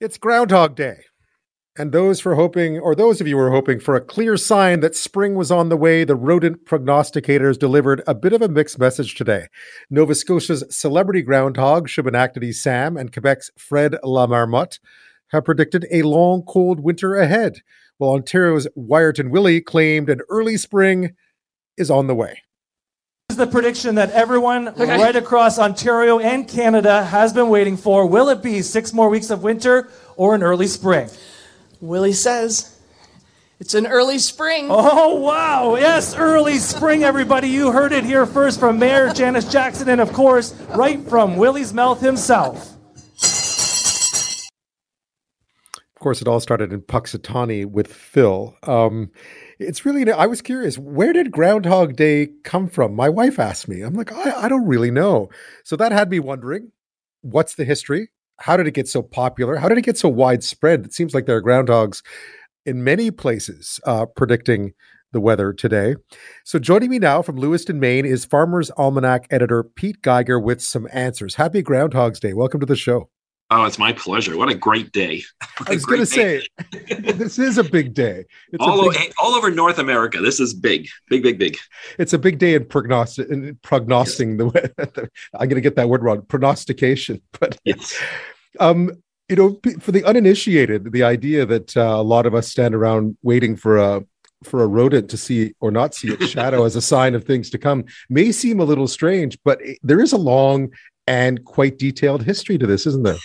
It's Groundhog Day. And those for hoping, or those of you who are hoping for a clear sign that spring was on the way, the rodent prognosticators delivered a bit of a mixed message today. Nova Scotia's celebrity groundhog, Shubenacadie Sam, and Quebec's Fred Lamarmotte have predicted a long, cold winter ahead, while Ontario's Wiarton Willie claimed an early spring is on the way the prediction that everyone okay. right across Ontario and Canada has been waiting for. Will it be six more weeks of winter or an early spring? Willie says it's an early spring. Oh, wow. Yes, early spring, everybody. You heard it here first from Mayor Janice Jackson, and of course, right from Willie's mouth himself. Of course, it all started in Punxsutawney with Phil. Um, it's really i was curious where did groundhog day come from? My wife asked me. I'm like I, I, don't really know. So that had me wondering what's the history? How did it get so popular? How did it get so widespread? It seems like there are groundhogs in many places uh, predicting the weather today. So joining me now from lewiston maine is farmers almanac editor pete geiger with some answers. Happy groundhogs day. Welcome to the show Oh, it's my pleasure. What a great day. I was going to say, this is a big day. It's all, big... Over, all over North America. This is big, big, big, big. It's a big day in, prognostic, in prognosing yes. the I'm going to get that word wrong, prognostication. But yes. um, you know, for the uninitiated, the idea that uh, a lot of us stand around waiting for a for a rodent to see or not see its shadow as a sign of things to come may seem a little strange, but there is a long and quite detailed history to this, isn't there?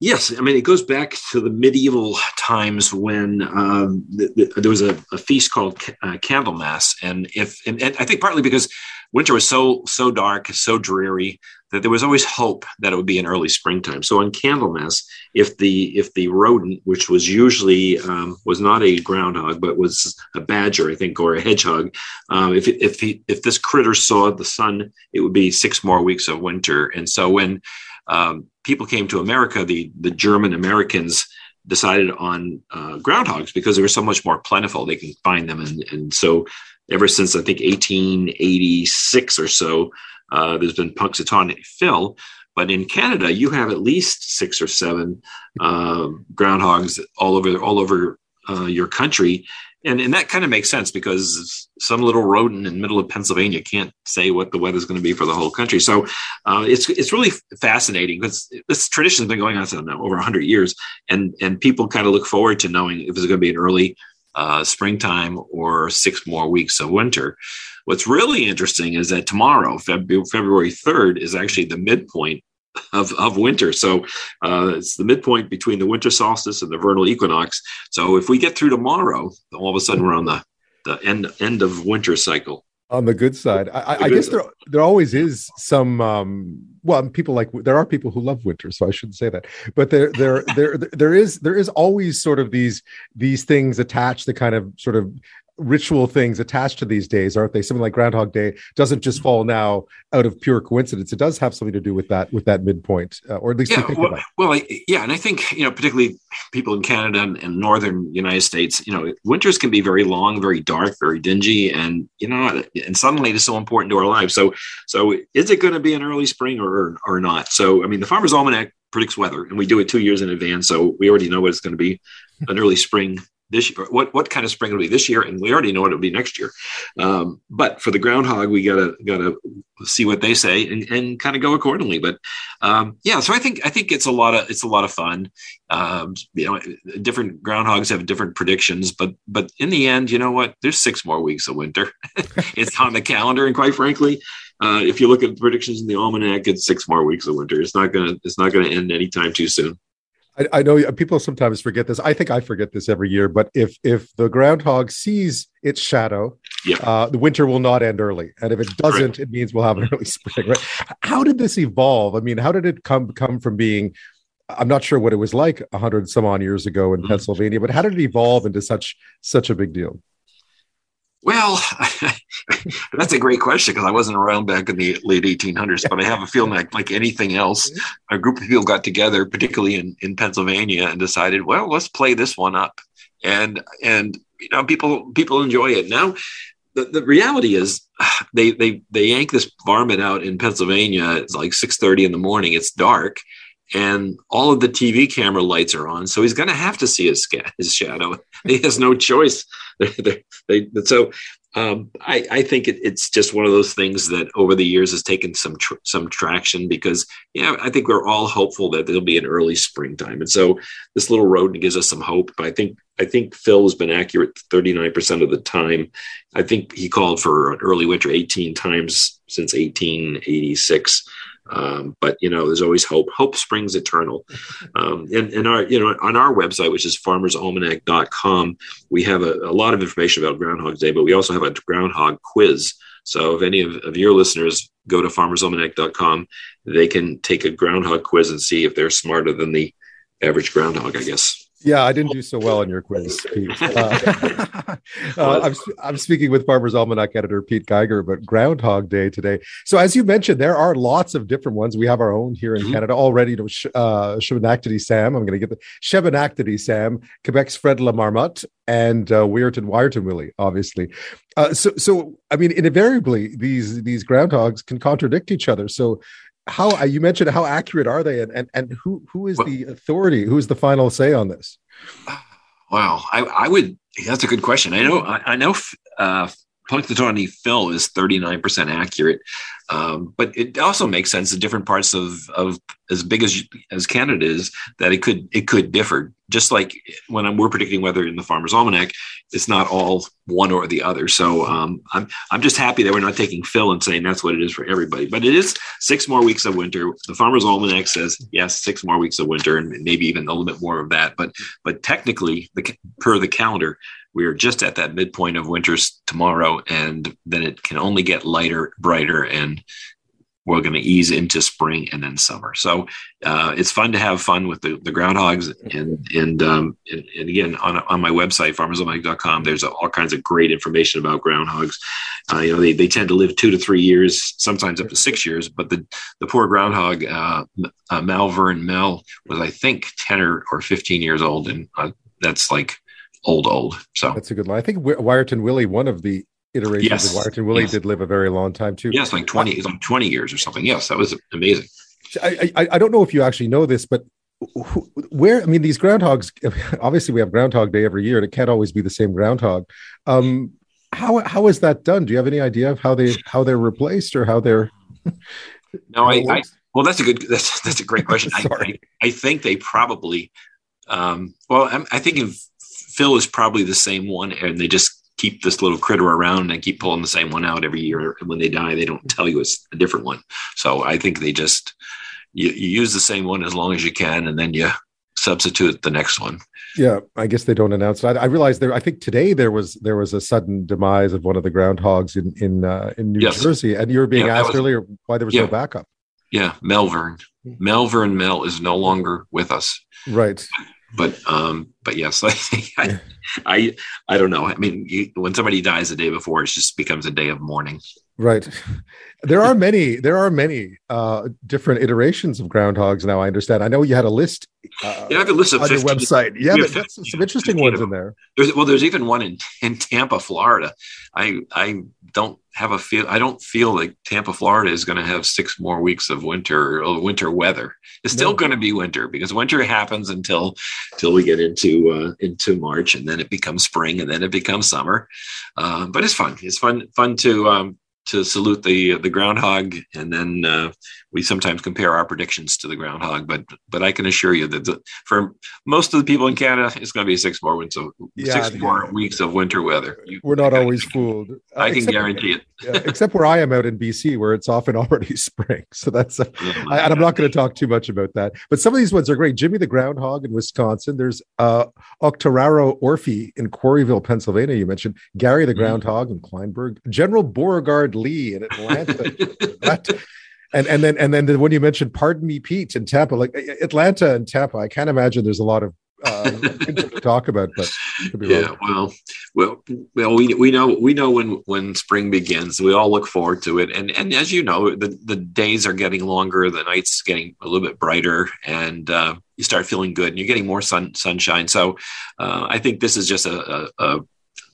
Yes, I mean it goes back to the medieval times when um, the, the, there was a, a, feast called uh, Candlemas, and if and, and, I think partly because winter was so so dark, so dreary that there was always hope that it would be an early springtime. So on Candlemas, if the if the rodent, which was usually um, was not a groundhog but was a badger, I think, or a hedgehog, um, if if he, if this critter saw the sun, it would be six more weeks of winter. And so when um, people came to America, the the German Americans decided on uh, groundhogs because they were so much more plentiful. They can find them, and and so ever since I think 1886 or so, uh, there's been Punxsutawney Phil. But in Canada, you have at least six or seven uh, groundhogs all over all over uh, your country, and and that kind of makes sense because some little rodent in the middle of Pennsylvania can't say what the weather's going to be for the whole country. So uh, it's it's really fascinating because this tradition has been going on for over 100 years, and and people kind of look forward to knowing if it's going to be an early uh, springtime or six more weeks of winter. What's really interesting is that tomorrow, February, February 3rd, is actually the midpoint of, of winter. So uh, it's the midpoint between the winter solstice and the vernal equinox. So if we get through tomorrow, all of a sudden we're on the, the end end of winter cycle. On the good side, I, I guess there there always is some. Um, well, people like there are people who love winter, so I shouldn't say that. But there there there there is there is always sort of these these things attached that kind of sort of ritual things attached to these days, aren't they? Something like Groundhog Day doesn't just fall now out of pure coincidence. It does have something to do with that with that midpoint, uh, or at least yeah. well, well I, yeah, and I think you know, particularly people in Canada and, and, northern United States, you know, winters can be very long, very dark, very dingy, and you know, and sunlight is so important to our lives. So, so is it going to be an early spring or or not? So, I mean, the Farmer's Almanac predicts weather, and we do it two years in advance, so we already know what it's going to be an early spring this year, what what kind of spring it'll be this year, and we already know what it'll be next year. Um, but for the groundhog, we gotta gotta see what they say and, and kind of go accordingly. But um, yeah, so I think I think it's a lot of it's a lot of fun. Um, you know, different groundhogs have different predictions, but but in the end, you know what? There's six more weeks of winter. it's on the calendar, and quite frankly. Uh, if you look at the predictions in the almanac, it's six more weeks of winter. It's not gonna. It's not gonna end anytime too soon. I, I, know people sometimes forget this. I think I forget this every year. But if if the groundhog sees its shadow, uh, the winter will not end early, and if it doesn't, right. it means we'll have an early spring. Right? How did this evolve? I mean, how did it come come from being? I'm not sure what it was like a hundred some odd years ago in mm-hmm. Pennsylvania, but how did it evolve into such such a big deal? Well, that's a great question because I wasn't around back in the late 1800s, but I have a feeling like, like anything else, mm-hmm. a group of people got together, particularly in, in Pennsylvania, and decided, well, let's play this one up. And, and, you know, people, people enjoy it. Now, the, the reality is they, they, they yank this varmint out in Pennsylvania. It's like 630 in the morning. It's dark and all of the TV camera lights are on, so he's going to have to see his, his shadow. He has no choice. they, they, so um, I, I, think it, it's just one of those things that over the years has taken some tr- some traction because yeah, I think we're all hopeful that there'll be an early springtime, and so this little rodent gives us some hope. But I think I think Phil has been accurate thirty nine percent of the time. I think he called for an early winter eighteen times since eighteen eighty six. Um, but you know, there's always hope. Hope springs eternal. Um, and, and our, you know, on our website, which is farmersalmanac.com, we have a, a, lot of information about Groundhog Day, but we also have a groundhog quiz. So if any of, of your listeners go to farmersalmanac.com, they can take a groundhog quiz and see if they're smarter than the average groundhog, I guess. Yeah, I didn't do so well on your quiz, Pete. Uh, uh, I'm, I'm speaking with Farmer's Almanac editor Pete Geiger, but Groundhog Day today. So, as you mentioned, there are lots of different ones. We have our own here in mm-hmm. Canada already. To uh, Shubenactady Sam, I'm going to get the Shubenactady Sam, Quebec's Fred Lamarmot, and uh, Weirton Wiarton Willie, obviously. Uh, so, so I mean, invariably, these these groundhogs can contradict each other. So, how uh, you mentioned how accurate are they and and, and who who is well, the authority? Who's the final say on this? Wow. I i would that's a good question. I know i, I know uh Punxsutawney Phil is 39% accurate. Um, but it also makes sense that different parts of, of as big as as Canada is that it could it could differ. Just like when I'm, we're predicting weather in the Farmer's Almanac, it's not all one or the other. So um, I'm I'm just happy that we're not taking Phil and saying that's what it is for everybody. But it is six more weeks of winter. The Farmer's Almanac says yes, six more weeks of winter, and maybe even a little bit more of that. But but technically, the, per the calendar, we are just at that midpoint of winters tomorrow, and then it can only get lighter, brighter, and we're going to ease into spring and then summer. So uh, it's fun to have fun with the, the groundhogs. And and, um, and, and again on on my website farmersalmanac.com, there's all kinds of great information about groundhogs. Uh, you know they, they tend to live two to three years, sometimes up to six years. But the the poor groundhog uh, uh Malvern Mel was I think ten or, or fifteen years old, and uh, that's like old, old. So that's a good line. I think Wiarton Willie, one of the iterations yes. of Wiarton Willie, yes. did live a very long time too. Yes, like twenty, it's like twenty years or something. Yes, that was amazing. I, I, I don't know if you actually know this, but where I mean, these groundhogs. Obviously, we have Groundhog Day every year, and it can't always be the same groundhog. Um, how how is that done? Do you have any idea of how they how they're replaced or how they're? no, I, I, well, that's a good that's that's a great question. I, I, I think they probably. Um, well, I, I think if Phil is probably the same one, and they just keep this little critter around and keep pulling the same one out every year. And when they die, they don't tell you it's a different one. So I think they just you, you use the same one as long as you can, and then you substitute the next one. Yeah, I guess they don't announce it. I, I realized there. I think today there was there was a sudden demise of one of the groundhogs in in uh, in New yes. Jersey, and you were being yeah, asked was, earlier why there was yeah. no backup. Yeah, Malvern, Malvern Mel is no longer with us. Right but um but yes I, I i don't know. I mean you, when somebody dies the day before it just becomes a day of mourning. Right. There are many there are many uh different iterations of groundhogs now i understand. I know you had a list uh, yeah i have a list of on 15, your website. Yeah but that's some interesting ones in there. There's well there's even one in in tampa florida. I i don't have a feel i don't feel like tampa florida is going to have six more weeks of winter or winter weather. It's still no. going to be winter because winter happens until until we get into uh, into march and then it becomes spring and then it becomes summer. Uh, but it's fun. It's fun fun to um, to salute the the groundhog, and then uh, we sometimes compare our predictions to the groundhog. But but I can assure you that the, for most of the people in Canada, it's going to be six more winter, yeah, six more weeks of winter weather. You, we're not always fooled. I can guarantee it. yeah, except where I am out in BC, where it's often already spring. So that's uh, I, and I'm not going to talk too much about that. But some of these ones are great. Jimmy the groundhog in Wisconsin. There's uh, Octoraro Orphie in Quarryville, Pennsylvania. You mentioned Gary the mm. groundhog mm. in Kleinburg. General Beauregard Lee in Atlanta. and and then and then the, when you mentioned pardon me Pete in Tampa, like Atlanta and Tampa, I can't imagine there's a lot of uh, to talk about, but yeah, wrong. well, well, well, we we know we know when when spring begins. We all look forward to it, and and as you know, the the days are getting longer, the nights getting a little bit brighter, and uh, you start feeling good, and you're getting more sun sunshine. So, uh, I think this is just a, a, a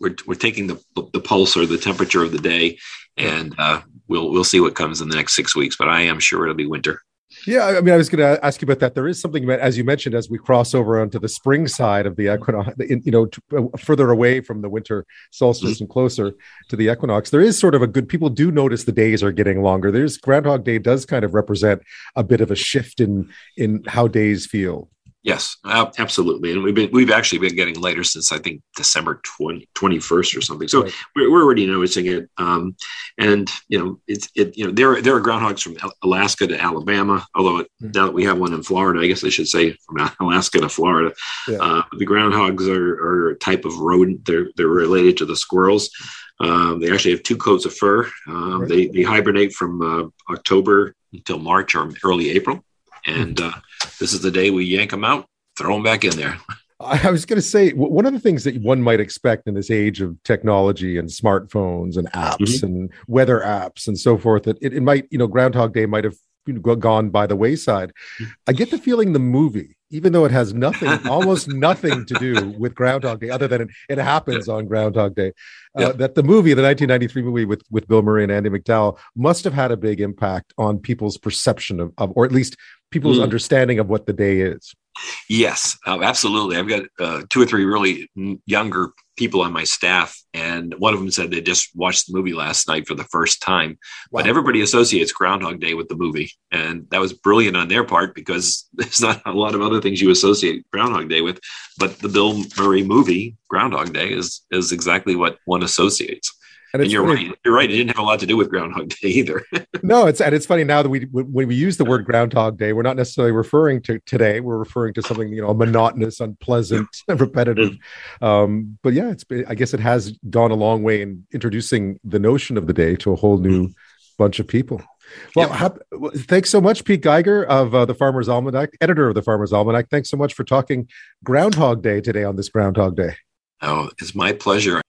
we're, we're taking the the pulse or the temperature of the day and uh, we'll we'll see what comes in the next six weeks. But I am sure it'll be winter. Yeah, I mean, I was going to ask you about that. There is something, as you mentioned, as we cross over onto the spring side of the equinox, you know, uh, further away from the winter solstice mm-hmm. and closer to the equinox, there is sort of a good. People do notice the days are getting longer. There's Groundhog Day does kind of represent a bit of a shift in in how days feel. Yes, absolutely, and we've been we've actually been getting later since I think December 20, 21st or something. So right. we're, we're already noticing it, um, and you know it's it you know there there are groundhogs from Alaska to Alabama. Although it, mm-hmm. now that we have one in Florida, I guess I should say from Alaska to Florida. Yeah. Uh, the groundhogs are, are a type of rodent. They're they're related to the squirrels. Um, they actually have two coats of fur. Um, right. they, they hibernate from uh, October until March or early April, and uh, this is the day we yank them out, throw them back in there. I was going to say one of the things that one might expect in this age of technology and smartphones and apps mm-hmm. and weather apps and so forth that it, it might, you know, Groundhog Day might have gone by the wayside. I get the feeling the movie, even though it has nothing, almost nothing to do with Groundhog Day, other than it, it happens yeah. on Groundhog Day, uh, yeah. that the movie, the 1993 movie with, with Bill Murray and Andie MacDowell, must have had a big impact on people's perception of, of or at least people's mm. understanding of what the day is. Yes, uh, absolutely. I've got uh, two or three really younger people on my staff, and one of them said they just watched the movie last night for the first time. Wow. But everybody associates Groundhog Day with the movie, and that was brilliant on their part because there's not a lot of other things you associate Groundhog Day with. But the Bill Murray movie, Groundhog Day, is is exactly what one associates. And, and you're funny. right. You're right. It didn't have a lot to do with Groundhog Day either. no, it's and it's funny now that we when we use the word Groundhog Day, we're not necessarily referring to today. We're referring to something you know monotonous, unpleasant, repetitive. Mm. Um, but yeah, it's I guess it has gone a long way in introducing the notion of the day to a whole new mm. bunch of people. Well, yep. ha- thanks so much, Pete Geiger of uh, the Farmer's Almanac, editor of the Farmer's Almanac. Thanks so much for talking Groundhog Day today on this Groundhog Day. Oh, it's my pleasure.